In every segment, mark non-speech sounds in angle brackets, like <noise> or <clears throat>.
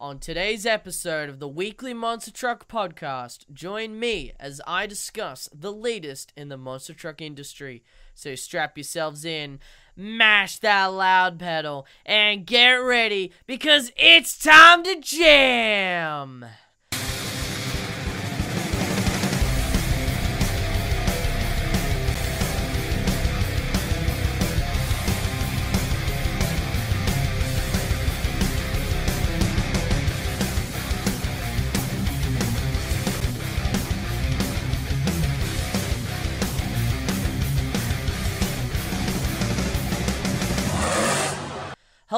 On today's episode of the Weekly Monster Truck Podcast, join me as I discuss the latest in the monster truck industry. So strap yourselves in, mash that loud pedal, and get ready because it's time to jam!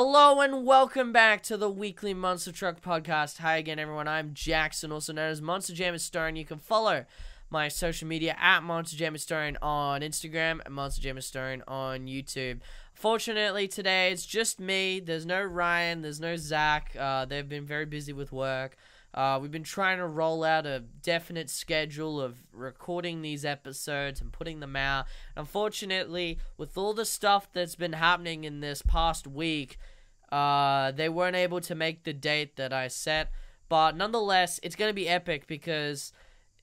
Hello and welcome back to the weekly Monster Truck Podcast. Hi again, everyone. I'm Jackson, also known as Monster Jam Historian. You can follow my social media at Monster Jam Historian on Instagram and Monster Jam Historian on YouTube. Fortunately, today it's just me. There's no Ryan. There's no Zach. Uh, they've been very busy with work. Uh, we've been trying to roll out a definite schedule of recording these episodes and putting them out. Unfortunately, with all the stuff that's been happening in this past week, uh, they weren't able to make the date that I set. But nonetheless, it's going to be epic because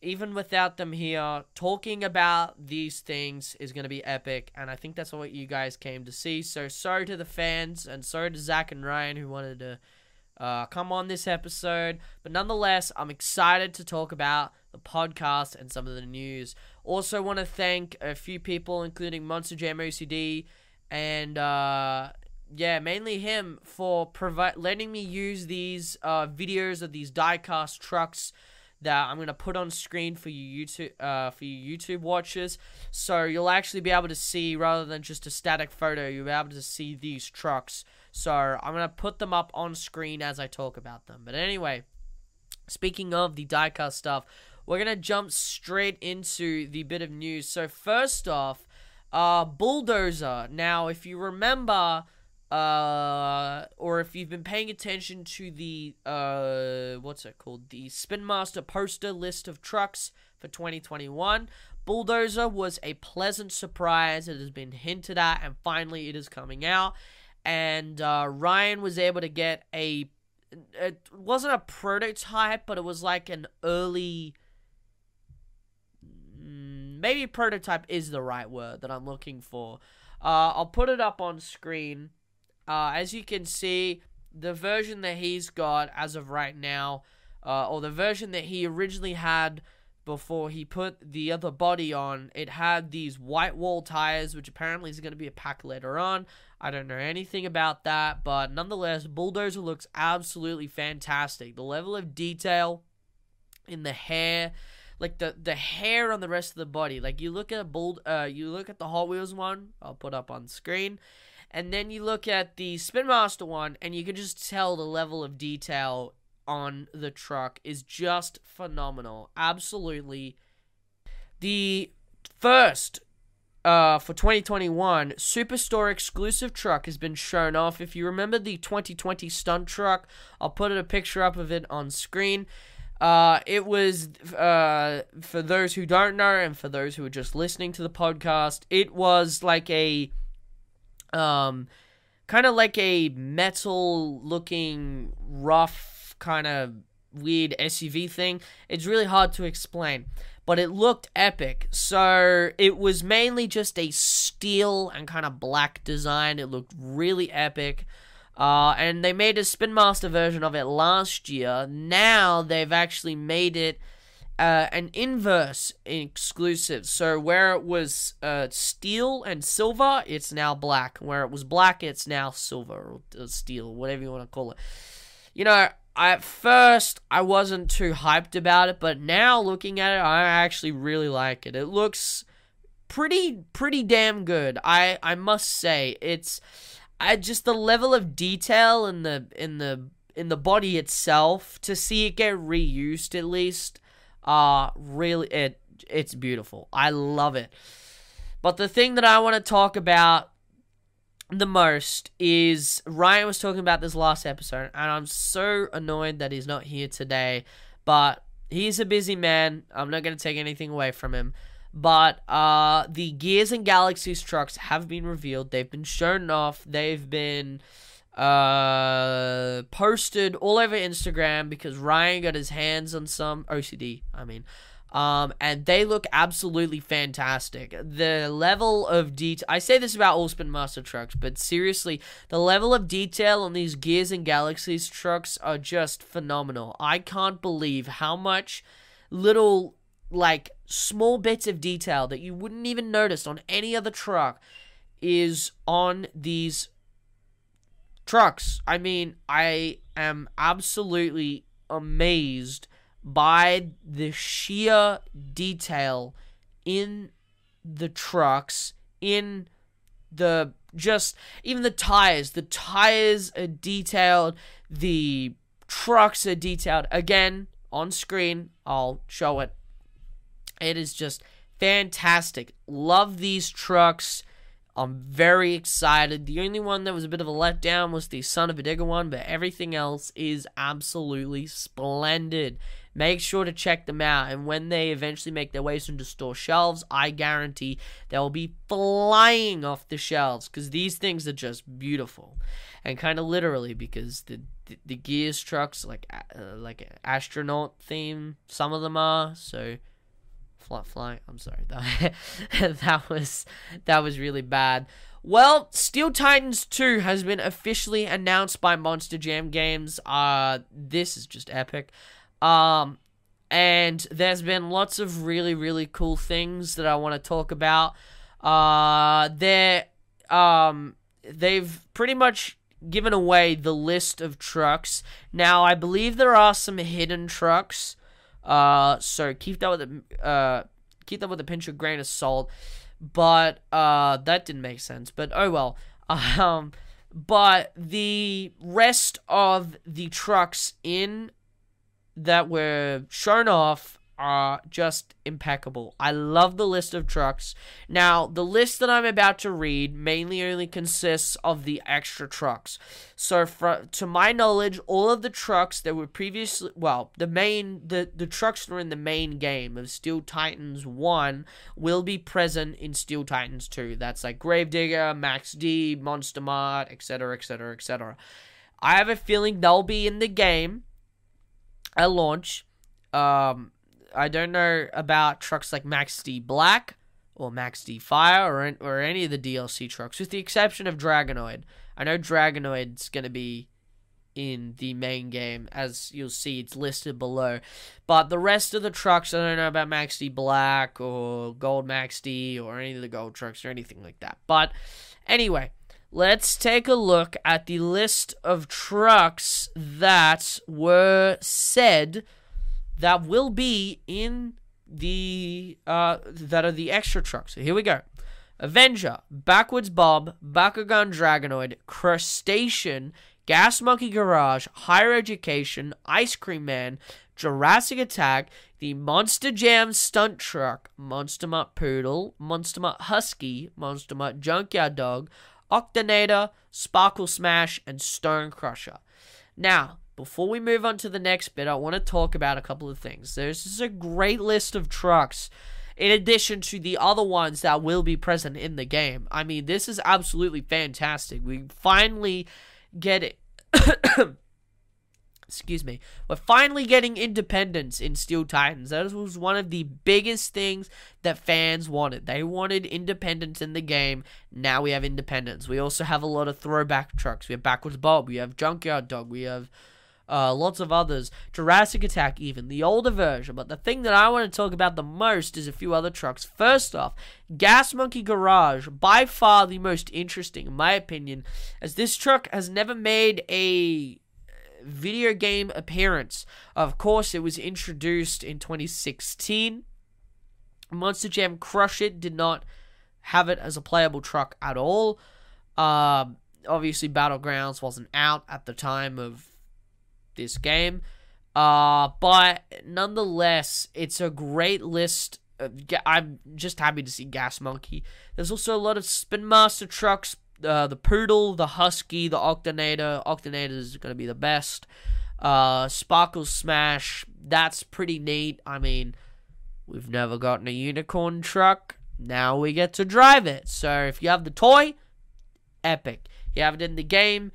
even without them here, talking about these things is going to be epic. And I think that's what you guys came to see. So sorry to the fans and sorry to Zach and Ryan who wanted to uh, come on this episode. But nonetheless, I'm excited to talk about the podcast and some of the news. Also, want to thank a few people, including Monster Jam OCD and uh, yeah, mainly him for provi- letting me use these uh, videos of these diecast trucks that I'm gonna put on screen for you YouTube uh, for you YouTube watchers. So you'll actually be able to see rather than just a static photo, you'll be able to see these trucks. So I'm to put them up on screen as I talk about them. But anyway, speaking of the diecast stuff, we're to jump straight into the bit of news. So first off, uh, Bulldozer. Now, if you remember, uh, or if you've been paying attention to the, uh, what's it called? The Spin Master poster list of trucks for 2021. Bulldozer was a pleasant surprise. It has been hinted at, and finally it is coming out and uh, Ryan was able to get a. It wasn't a prototype, but it was like an early. Mm, maybe prototype is the right word that I'm looking for. Uh, I'll put it up on screen. Uh, as you can see, the version that he's got as of right now, uh, or the version that he originally had before he put the other body on, it had these white wall tires, which apparently is going to be a pack later on. I don't know anything about that, but nonetheless, Bulldozer looks absolutely fantastic. The level of detail in the hair, like the the hair on the rest of the body. Like you look at a bull, uh, you look at the Hot Wheels one. I'll put up on screen, and then you look at the Spin Master one, and you can just tell the level of detail on the truck is just phenomenal. Absolutely. The first uh, for 2021, Superstore exclusive truck has been shown off. If you remember the 2020 stunt truck, I'll put a picture up of it on screen. Uh, it was, uh, for those who don't know and for those who are just listening to the podcast, it was like a, um, kind of like a metal looking, rough, kind of weird SUV thing. It's really hard to explain but it looked epic. So it was mainly just a steel and kind of black design. It looked really epic. Uh, and they made a Spin Master version of it last year. Now they've actually made it uh, an inverse exclusive. So where it was uh, steel and silver, it's now black. Where it was black, it's now silver or steel, whatever you want to call it. You know, at first I wasn't too hyped about it, but now looking at it, I actually really like it. It looks pretty pretty damn good. I I must say it's I just the level of detail in the in the in the body itself to see it get reused at least uh really it it's beautiful. I love it. But the thing that I want to talk about the most is Ryan was talking about this last episode, and I'm so annoyed that he's not here today. But he's a busy man. I'm not going to take anything away from him. But uh, the Gears and Galaxies trucks have been revealed. They've been shown off. They've been uh, posted all over Instagram because Ryan got his hands on some OCD. I mean, um, and they look absolutely fantastic. The level of detail, I say this about all Spin Master trucks, but seriously, the level of detail on these Gears and Galaxies trucks are just phenomenal. I can't believe how much little, like, small bits of detail that you wouldn't even notice on any other truck is on these trucks. I mean, I am absolutely amazed by the sheer detail in the trucks, in the just even the tires. The tires are detailed, the trucks are detailed. Again, on screen, I'll show it. It is just fantastic. Love these trucks. I'm very excited. The only one that was a bit of a letdown was the Son-uva Digger one, but everything else is absolutely splendid. Make sure to check them out, and when they eventually make their way into store shelves, I guarantee they'll be flying off the shelves because these things are just beautiful, and kind of literally because the, the the Gears trucks like uh, like astronaut theme, some of them are so fly. I'm sorry, <laughs> that that was that was really bad. Well, Steel Titans 2 has been officially announced by Monster Jam Games. Uh, this is just epic. Um, and there's been lots of really really cool things that I want to talk about. Uh, there, um, they've pretty much given away the list of trucks. Now, I believe there are some hidden trucks. Uh, so keep that with a uh, keep that with a pinch of grain of salt. But uh, that didn't make sense. But oh well. <laughs> Um, but the rest of the trucks in that were shown off are just impeccable. I love the list of trucks. Now, the list that I'm about to read mainly only consists of the extra trucks. So, for, to my knowledge, all of the trucks that were previously, well, the main, the, the trucks that were in the main game of Steel Titans 1 will be present in Steel Titans 2. That's like Gravedigger, Max D, Monster Mutt, etc., etc., etc. I have a feeling they'll be in the game at launch. Um, I don't know about trucks like Max D Black or Max D Fire or or any of the DLC trucks, with the exception of Dragonoid. I know Dragonoid's gonna be in the main game, as you'll see, it's listed below. But the rest of the trucks, I don't know about Max D Black or Gold Max D or any of the gold trucks or anything like that. But anyway, let's take a look at the list of trucks that were said that will be in the uh that are the extra trucks. So here we go. Avenger, Backwards Bob, Bakugan Dragonoid, Crustacean, Gas Monkey Garage, Higher Education, Ice Cream Man, Jurassic Attack, the Monster Jam Stunt Truck, Monster Mutt Poodle, Monster Mutt Husky, Monster Mutt Junkyard Dog, Octonator, Sparkle Smash, and Stone Crusher. Now, before we move on to the next bit, I want to talk about a couple of things. There's just a great list of trucks in addition to the other ones that will be present in the game. I mean, this is absolutely fantastic. We finally get it. <coughs> Excuse me. We're finally getting independence in Steel Titans. That was one of the biggest things that fans wanted. They wanted independence in the game. Now we have independence. We also have a lot of throwback trucks. We have Backwards Bob. We have Junkyard Dog. We have uh, lots of others, Jurassic Attack, even the older version. But the thing that I want to talk about the most is a few other trucks. First off, Gas Monkey Garage, by far the most interesting, in my opinion, as this truck has never made a video game appearance. Of course, it was introduced in 2016. Monster Jam Crush It did not have it as a playable truck at all. Uh, obviously, Battlegrounds wasn't out at the time of this game. Uh, but nonetheless, it's a great list. I'm just happy to see Gas Monkey. There's also a lot of Spin Master trucks. Uh, the Poodle, the Husky, the Octonator. Octonator is going to be the best. Uh, Sparkle Smash. That's pretty neat. I mean, we've never gotten a unicorn truck. Now we get to drive it. So if you have the toy, epic. You have it in the game,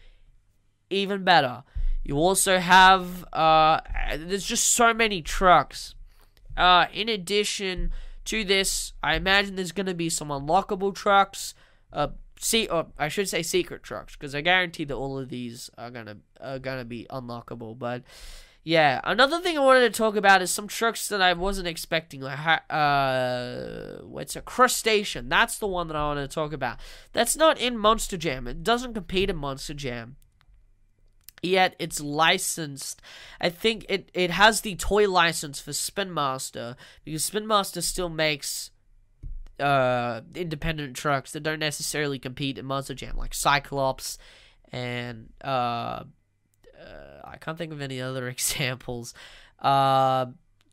even better. You also have uh, there's just so many trucks. Uh, in addition to this, I imagine there's gonna be some unlockable trucks. Uh, see, or I should say secret trucks, because I guarantee that all of these are gonna are gonna be unlockable. But yeah, another thing I wanted to talk about is some trucks that I wasn't expecting. Like, uh, what's a crustacean? That's the one that I want to talk about. That's not in Monster Jam. It doesn't compete in Monster Jam. Yet it's licensed. I think it, it has the toy license for Spin Master because Spin Master still makes uh independent trucks that don't necessarily compete in Monster Jam, like Cyclops and uh uh, I can't think of any other <laughs> examples. Uh,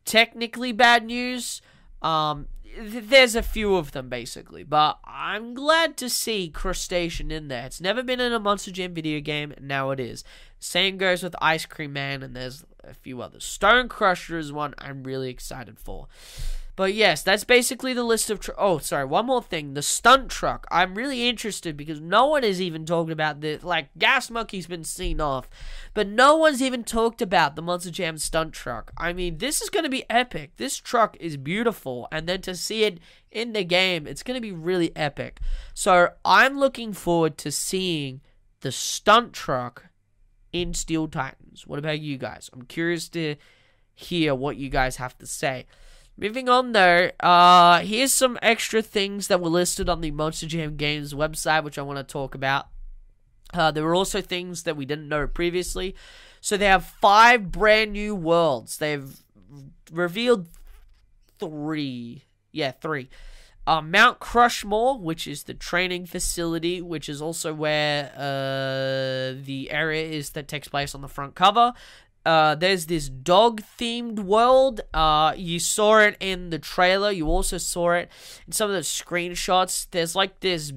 technically bad news. Um, th- there's a few of them basically, but I'm glad to see Crustacean in there. It's never been in a Monster Jam video game, now it is. Same goes with Ice Cream Man, and there's a few others. Stone Crusher is one I'm really excited for. But yes, that's basically the list of. Tr- oh, sorry, one more thing. The stunt truck. I'm really interested because no one has even talked about this. Like, Gas Monkey's been seen off, but no one's even talked about the Monster Jam stunt truck. I mean, this is going to be epic. This truck is beautiful, and then to see it in the game, it's going to be really epic. So, I'm looking forward to seeing the stunt truck in Steel Titans. What about you guys? I'm curious to hear what you guys have to say. Moving on though, uh, here's some extra things that were listed on the Monster Jam Games website, which I want to talk about. Uh, there were also things that we didn't know previously. So they have five brand new worlds. They've revealed three. Yeah, three. Uh, Mount Crushmore, which is the training facility, which is also where uh, the area is that takes place on the front cover. Uh, there's this dog themed world. Uh, you saw it in the trailer. You also saw it in some of the screenshots. There's like this.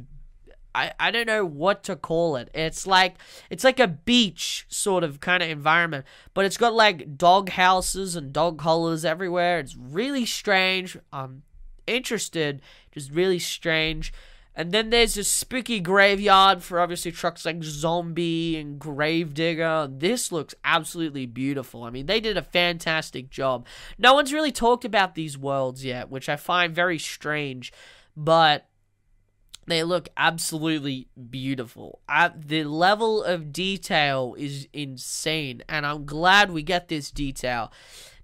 I, I don't know what to call it. It's like it's like a beach sort of kind of environment, but it's got like dog houses and dog collars everywhere. It's really strange. I'm interested, just really strange. And then there's a spooky graveyard for obviously trucks like Zombie and Gravedigger. This looks absolutely beautiful. I mean, they did a fantastic job. No one's really talked about these worlds yet, which I find very strange, but they look absolutely beautiful. The level of detail is insane, and I'm glad we get this detail.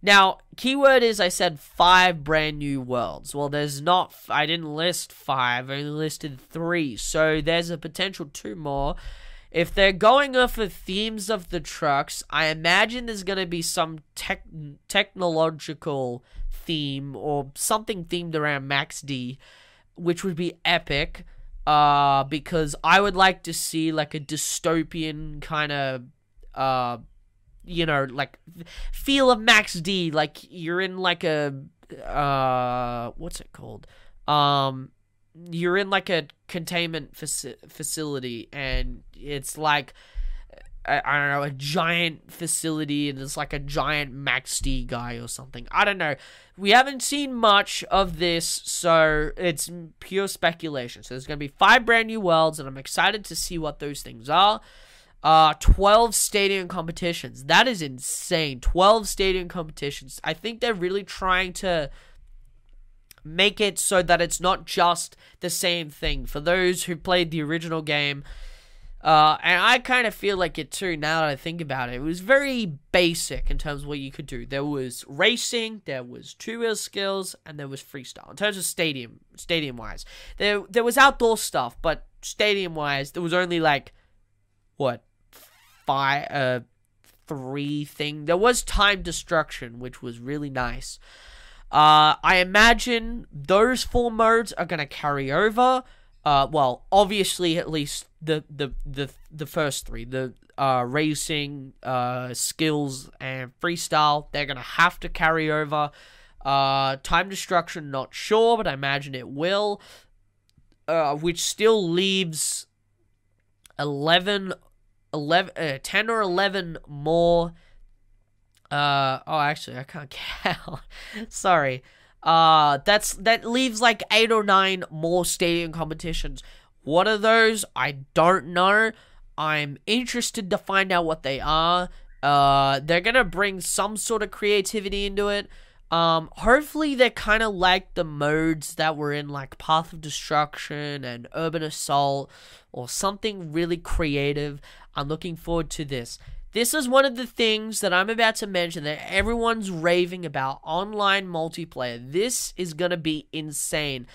Now, keyword is I said five brand new worlds. Well, there's not, I didn't list five, I only listed three. So there's a potential two more. If they're going off of themes of the trucks, I imagine there's going to be some tech, technological theme or something themed around Max D, which would be epic. Uh, because I would like to see like a dystopian kind of uh you know, like feel of Max D, like you're in like a uh what's it called? Um you're in like a containment faci- facility and it's like I, I don't know, a giant facility and it's like a giant Max D guy or something. I don't know. We haven't seen much of this, so it's pure speculation. So there's going to be five brand new worlds, and I'm excited to see what those things are. Uh, 12 stadium competitions. That is insane. 12 stadium competitions. I think they're really trying to make it so that it's not just the same thing. For those who played the original game, uh, and I kind of feel like it too now that I think about it. It was very basic in terms of what you could do. There was racing, there was two wheel skills, and there was freestyle. In terms of stadium, stadium wise, there there was outdoor stuff, but stadium wise, there was only like what five, uh, three thing. There was time destruction, which was really nice. Uh, I imagine those four modes are gonna carry over. Uh, well, obviously, at least the the the the first three, the uh, racing, uh, skills, and freestyle, they're gonna have to carry over. Uh, time destruction, not sure, but I imagine it will. Uh, which still leaves 11 11, uh, 10 or 11 more. Uh, oh, actually, I can't <laughs> count. Sorry. Uh, that's that leaves like eight or nine more stadium competitions. What are those? I don't know. I'm interested to find out what they are. Uh, they're gonna bring some sort of creativity into it. Um, hopefully they're kind of like the modes that were in like Path of Destruction and Urban Assault or something really creative. I'm looking forward to this. This is one of the things that I'm about to mention that everyone's raving about online multiplayer. This is going to be insane.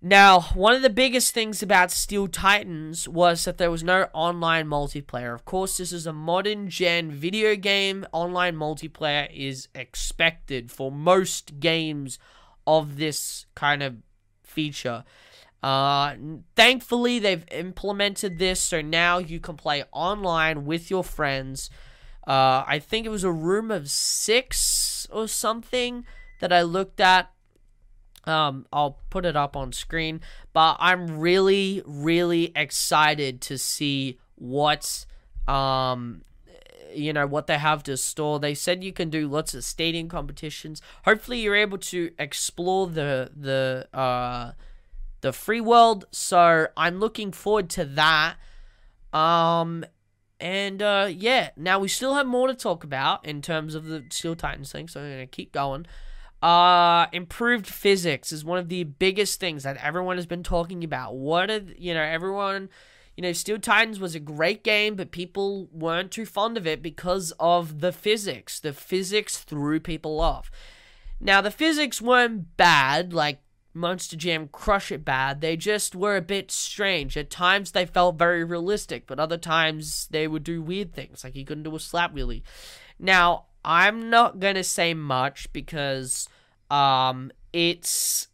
Now, one of the biggest things about Steel Titans was that there was no online multiplayer. Of course, this is a modern gen video game. Online multiplayer is expected for most games of this kind of feature. Uh, thankfully, they've implemented this, so now you can play online with your friends. Uh, I think it was a room of six or something that I looked at um, I'll put it up on screen, but I'm really, really excited to see what, um, you know, what they have to store. They said you can do lots of stadium competitions. Hopefully, you're able to explore the the uh, the free world. So I'm looking forward to that. Um, and uh, yeah, now we still have more to talk about in terms of the Steel Titans thing. So I'm gonna keep going. Uh, improved physics is one of the biggest things that everyone has been talking about. What are, you know, everyone, you know, Steel Titans was a great game, but people weren't too fond of it because of the physics. The physics threw people off. Now, the physics weren't bad, like Monster Jam Crush It bad. They just were a bit strange. At times they felt very realistic, but other times they would do weird things, like he couldn't do a slap wheelie. Now, I'm not gonna say much because um, it's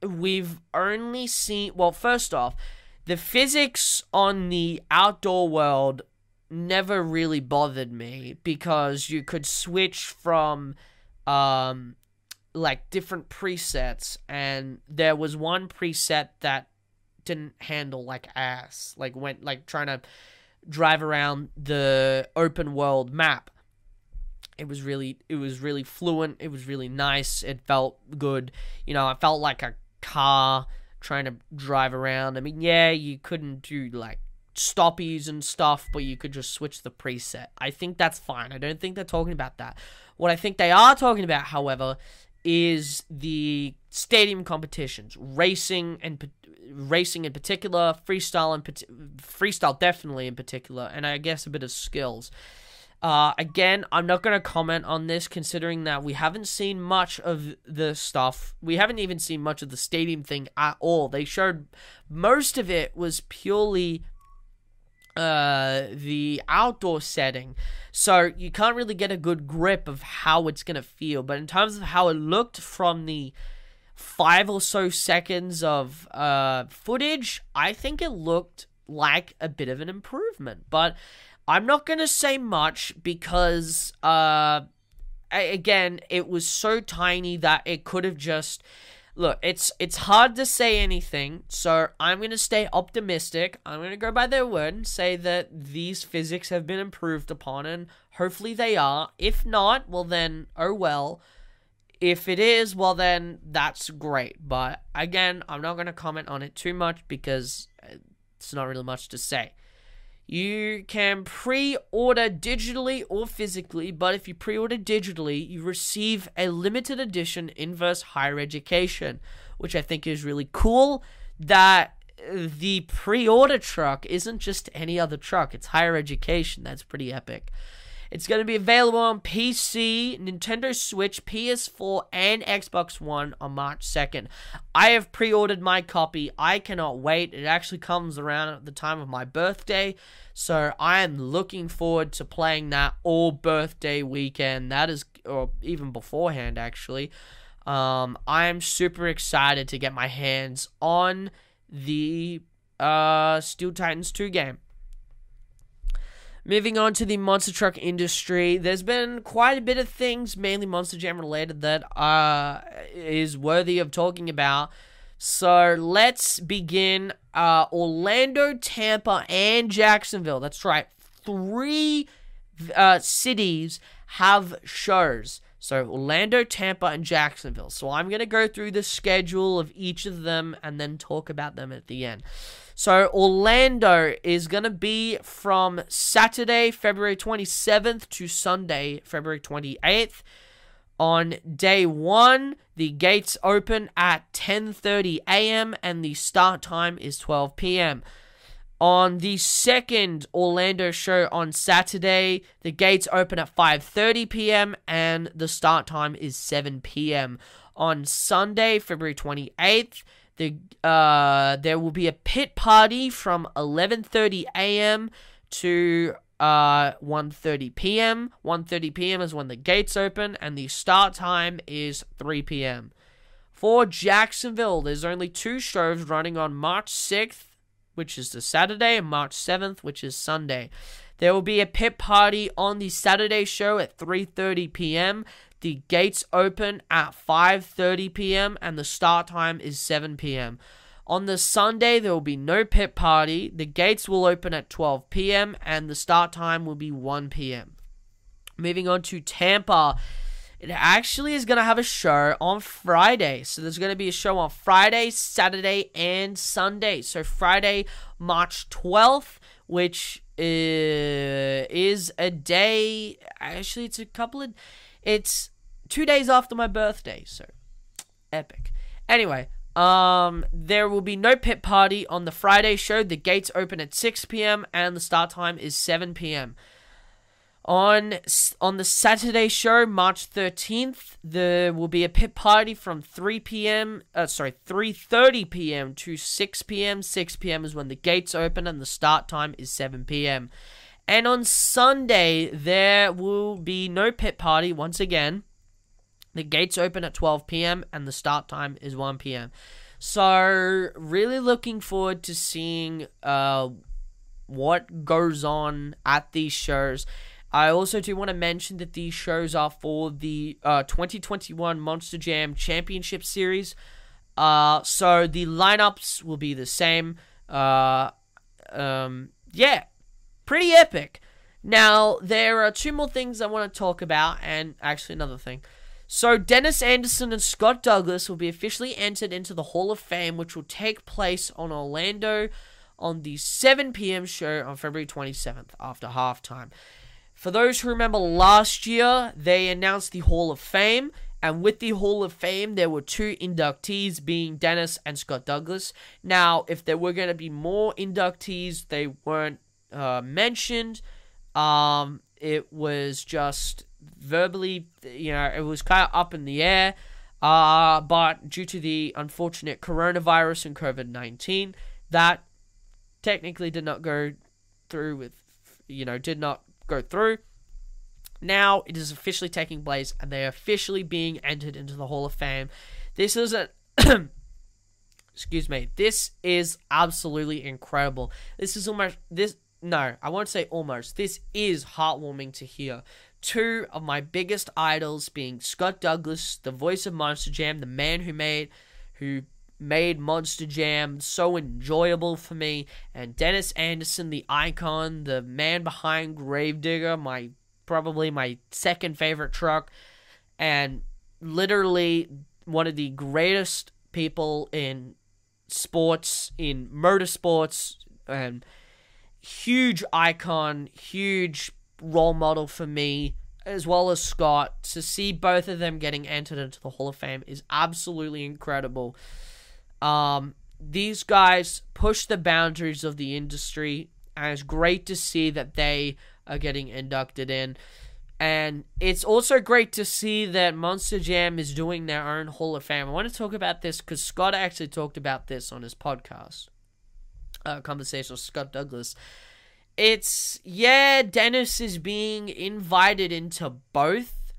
we've only seen well, first off, the physics on the outdoor world never really bothered me because you could switch from um like different presets and there was one preset that didn't handle like ass like went like trying to drive around the open world map. It was really it was really fluent it was really nice it felt good. You know i felt like a car trying to drive around. I mean yeah you couldn't do like stoppies and stuff but you could just switch the preset. I think that's fine. I don't think they're talking about that. What i think they are talking about however is the stadium competitions racing and racing in particular freestyle and freestyle definitely in particular and i guess a bit of skills uh, again, I'm not going to comment on this considering that we haven't seen much of the stuff. We haven't even seen much of the stadium thing at all. They showed most of it was purely uh, the outdoor setting. So you can't really get a good grip of how it's going to feel. But in terms of how it looked from the five or so seconds of uh, footage, I think it looked like a bit of an improvement. But I'm not going to say much because, uh, again, it was so tiny that it could have just. Look, it's it's hard to say anything, so I'm gonna stay optimistic. I'm gonna go by their word and say that these physics have been improved upon, and hopefully they are. If not, well then, oh well. If it is, well then, that's great. But again, I'm not gonna comment on it too much because uh, it's not really much to say. You can pre order digitally or physically, but if you pre order digitally, you receive a limited edition Inverse Higher Education, which I think is really cool. That the pre order truck isn't just any other truck, it's higher education. That's pretty epic. It's going to be available on PC, Nintendo Switch, PS4, and Xbox One on March 2nd. I have pre ordered my copy. I cannot wait. It actually comes around at the time of my birthday. So I am looking forward to playing that all birthday weekend. That is, or even beforehand, actually. Um, I am super excited to get my hands on the uh, Steel Titans 2 game. Moving on to the monster truck industry, there's been quite a bit of things, mainly Monster Jam related, that uh, is worthy of talking about. So let's begin. Uh, Orlando, Tampa, and Jacksonville. That's right. Three uh, cities have shows. So Orlando, Tampa, and Jacksonville. So I'm going to go through the schedule of each of them and then talk about them at the end. So Orlando is going to be from Saturday, February 27th to Sunday, February 28th. On day 1, the gates open at 10:30 a.m. and the start time is 12 p.m. On the second Orlando show on Saturday, the gates open at 5:30 p.m. and the start time is 7 p.m. On Sunday, February 28th, the uh, there will be a pit party from 11:30 a.m. to uh 1:30 p.m. 1:30 p.m. is when the gates open and the start time is 3 p.m. For Jacksonville, there's only two shows running on March 6th, which is the Saturday, and March 7th, which is Sunday. There will be a pit party on the Saturday show at 3:30 p.m. The gates open at 5:30 p.m. and the start time is 7 p.m. On the Sunday, there will be no pit party. The gates will open at 12 p.m. and the start time will be 1 p.m. Moving on to Tampa. It actually is going to have a show on Friday. So there's going to be a show on Friday, Saturday, and Sunday. So Friday, March 12th, which uh, is a day. Actually, it's a couple of. It's two days after my birthday. So epic. Anyway, um, there will be no pit party on the Friday show. The gates open at 6 p.m. and the start time is 7 p.m. On on the Saturday show, March 13th, there will be a pit party from 3 p.m. Uh, sorry, 3:30 p.m. to 6 p.m. 6 p.m. is when the gates open and the start time is 7 p.m. And on Sunday, there will be no pit party once again. The gates open at 12 p.m. and the start time is 1 p.m. So, really looking forward to seeing uh, what goes on at these shows. I also do want to mention that these shows are for the uh, 2021 Monster Jam Championship Series. Uh, so the lineups will be the same. Uh, um, yeah, pretty epic. Now, there are two more things I want to talk about, and actually another thing. So, Dennis Anderson and Scott Douglas will be officially entered into the Hall of Fame, which will take place on Orlando on the 7 p.m. show on February 27th after halftime. For those who remember last year, they announced the Hall of Fame, and with the Hall of Fame, there were two inductees, being Dennis and Scott Douglas. Now, if there were going to be more inductees, they weren't uh, mentioned. Um, it was just verbally, you know, it was kind of up in the air. Uh, but due to the unfortunate coronavirus and COVID 19, that technically did not go through with, you know, did not go through. Now it is officially taking place and they are officially being entered into the Hall of Fame. This is a. <coughs> excuse me. This is absolutely incredible. This is almost. This. No, I won't say almost. This is heartwarming to hear two of my biggest idols being Scott Douglas, the voice of Monster Jam, the man who made who made Monster Jam so enjoyable for me, and Dennis Anderson, the icon, the man behind Gravedigger, my probably my second favorite truck, and literally one of the greatest people in sports, in motorsports, and huge icon, huge role model for me, as well as Scott. To see both of them getting entered into the Hall of Fame is absolutely incredible. Um, these guys push the boundaries of the industry, and it's great to see that they are getting inducted in. And it's also great to see that Monster Jam is doing their own Hall of Fame. I want to talk about this because Scott actually talked about this on his podcast, uh, conversation with Scott Douglas it's yeah, Dennis is being invited into both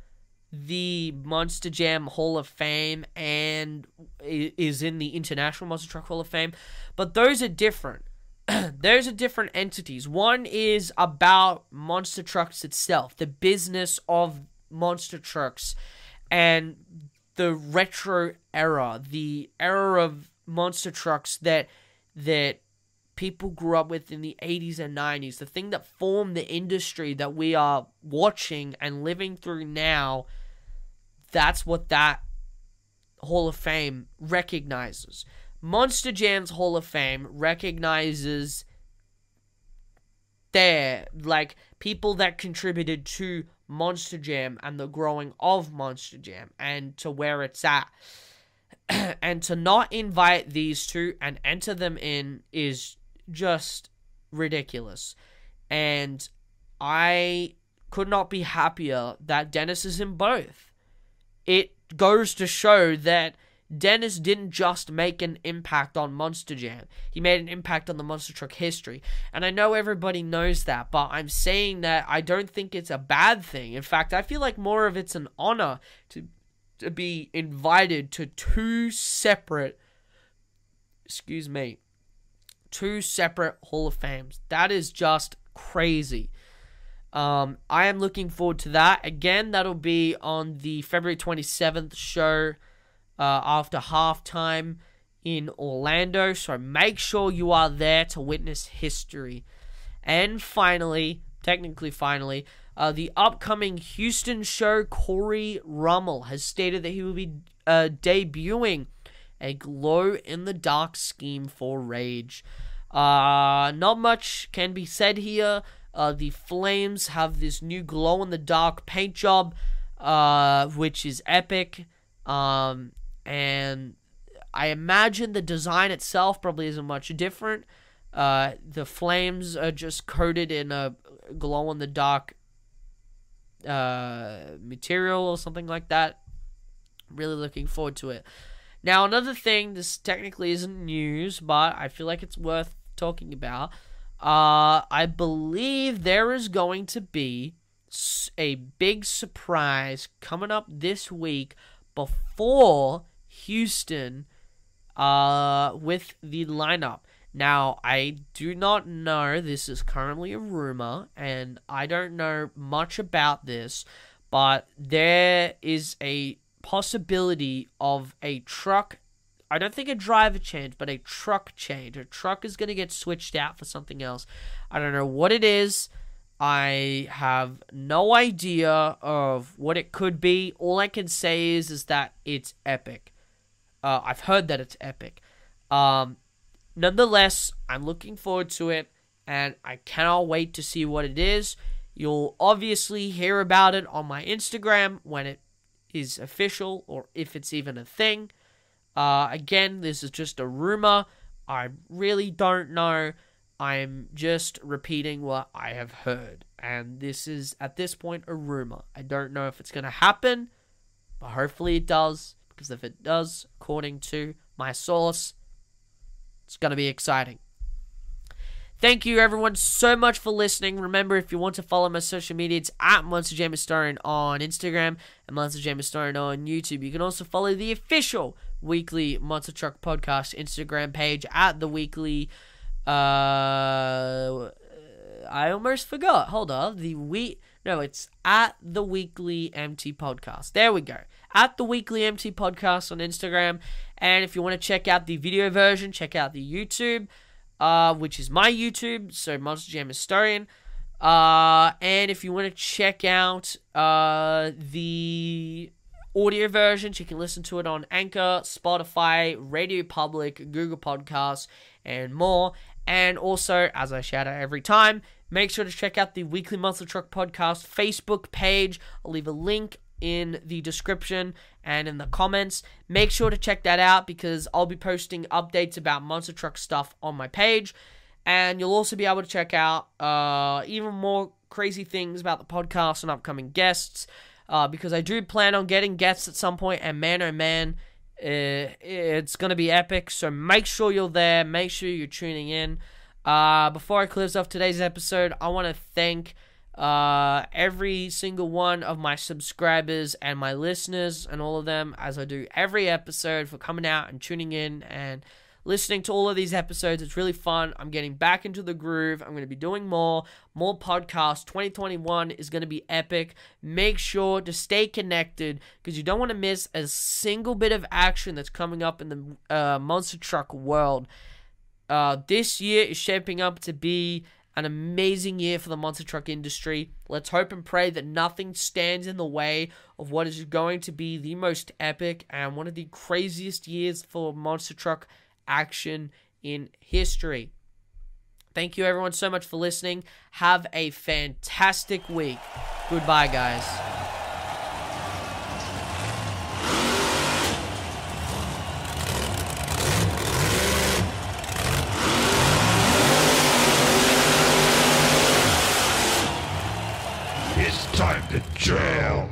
the Monster Jam Hall of Fame and is in the International Monster Truck Hall of Fame, but those are different. <clears throat> those are different entities. One is about monster trucks itself, the business of monster trucks, and the retro era, the era of monster trucks that that people grew up with in the 80s and 90s, the thing that formed the industry that we are watching and living through now, that's what that Hall of Fame recognizes. Monster Jam's Hall of Fame recognizes their like people that contributed to Monster Jam and the growing of Monster Jam and to where it's at. <clears throat> and to not invite these two and enter them in is just ridiculous. And I could not be happier that Dennis is in both. It goes to show that Dennis didn't just make an impact on Monster Jam. He made an impact on the Monster Truck history. And I know everybody knows that, but I'm saying that I don't think it's a bad thing. In fact, I feel like more of it's an honor to to be invited to two separate excuse me, two separate Hall of Fames. That is just crazy. Um, I am looking forward to that. Again, that'll be on the February 27th show uh, after halftime in Orlando. So make sure you are there to witness history. And finally, technically, finally, uh, the upcoming Houston show, Corey Rummel, has stated that he will be uh, debuting a glow in the dark scheme for Rage. Uh, not much can be said here. Uh, the Flames have this new glow in the dark paint job, uh, which is epic. Um, and I imagine the design itself probably isn't much different. Uh, the flames are just coated in a glow in the dark uh, material or something like that. Really looking forward to it. Now, another thing, this technically isn't news, but I feel like it's worth talking about. Uh, I believe there is going to be a big surprise coming up this week before Houston uh, with the lineup. Now, I do not know, this is currently a rumor, and I don't know much about this, but there is a possibility of a truck. I don't think a driver change, but a truck change. A truck is going to get switched out for something else. I don't know what it is. I have no idea of what it could be. All I can say is is that it's epic. Uh, I've heard that it's epic. Um, nonetheless, I'm looking forward to it, and I cannot wait to see what it is. You'll obviously hear about it on my Instagram when it is official, or if it's even a thing. Uh, again, this is just a rumor. I really don't know. I'm just repeating what I have heard. And this is, at this point, a rumor. I don't know if it's going to happen, but hopefully it does because if it does, according to my source, it's going to be exciting. Thank you, everyone, so much for listening. Remember, if you want to follow my social media, it's at Monster Jam Historian on Instagram and Monster Jam Historian on YouTube. You can also follow the official weekly Monster Truck Podcast Instagram page at the weekly. Uh, I almost forgot. Hold on. The week. No, it's at the weekly MT podcast. There we go at the Weekly MT Podcast on Instagram. And if you want to check out the video version, check out the YouTube, uh, which is my YouTube, so Monster Jam Historian. Uh, and if you want to check out uh, the audio versions, you can listen to it on Anchor, Spotify, RadioPublic, Google Podcasts, and more. And also, as I shout out every time, make sure to check out the Weekly Monster Truck Podcast Facebook page. I'll leave a link in the description and in the comments. Make sure to check that out because I'll be posting updates about Monster Truck stuff on my page. And you'll also be able to check out uh, even more crazy things about the podcast and upcoming guests. Uh, because I do plan on getting guests at some point, and man, oh man, uh, it's going to be epic. So make sure you're there. Make sure you're tuning in. Uh, before I close off today's episode, I want to thank uh, every single one of my subscribers and my listeners and all of them, as I do every episode, for coming out and tuning in and listening to all of these episodes. It's really fun. I'm getting back into the groove. I'm going to be doing more, more podcasts. 2021 is going to be epic. Make sure to stay connected because you don't want to miss a single bit of action that's coming up in the uh, monster truck world. Uh, this year is shaping up to be an amazing year for the monster truck industry. Let's hope and pray that nothing stands in the way of what is going to be the most epic and one of the craziest years for monster truck action in history. Thank you, everyone, so much for listening. Have a fantastic week. Goodbye, guys. time to jail.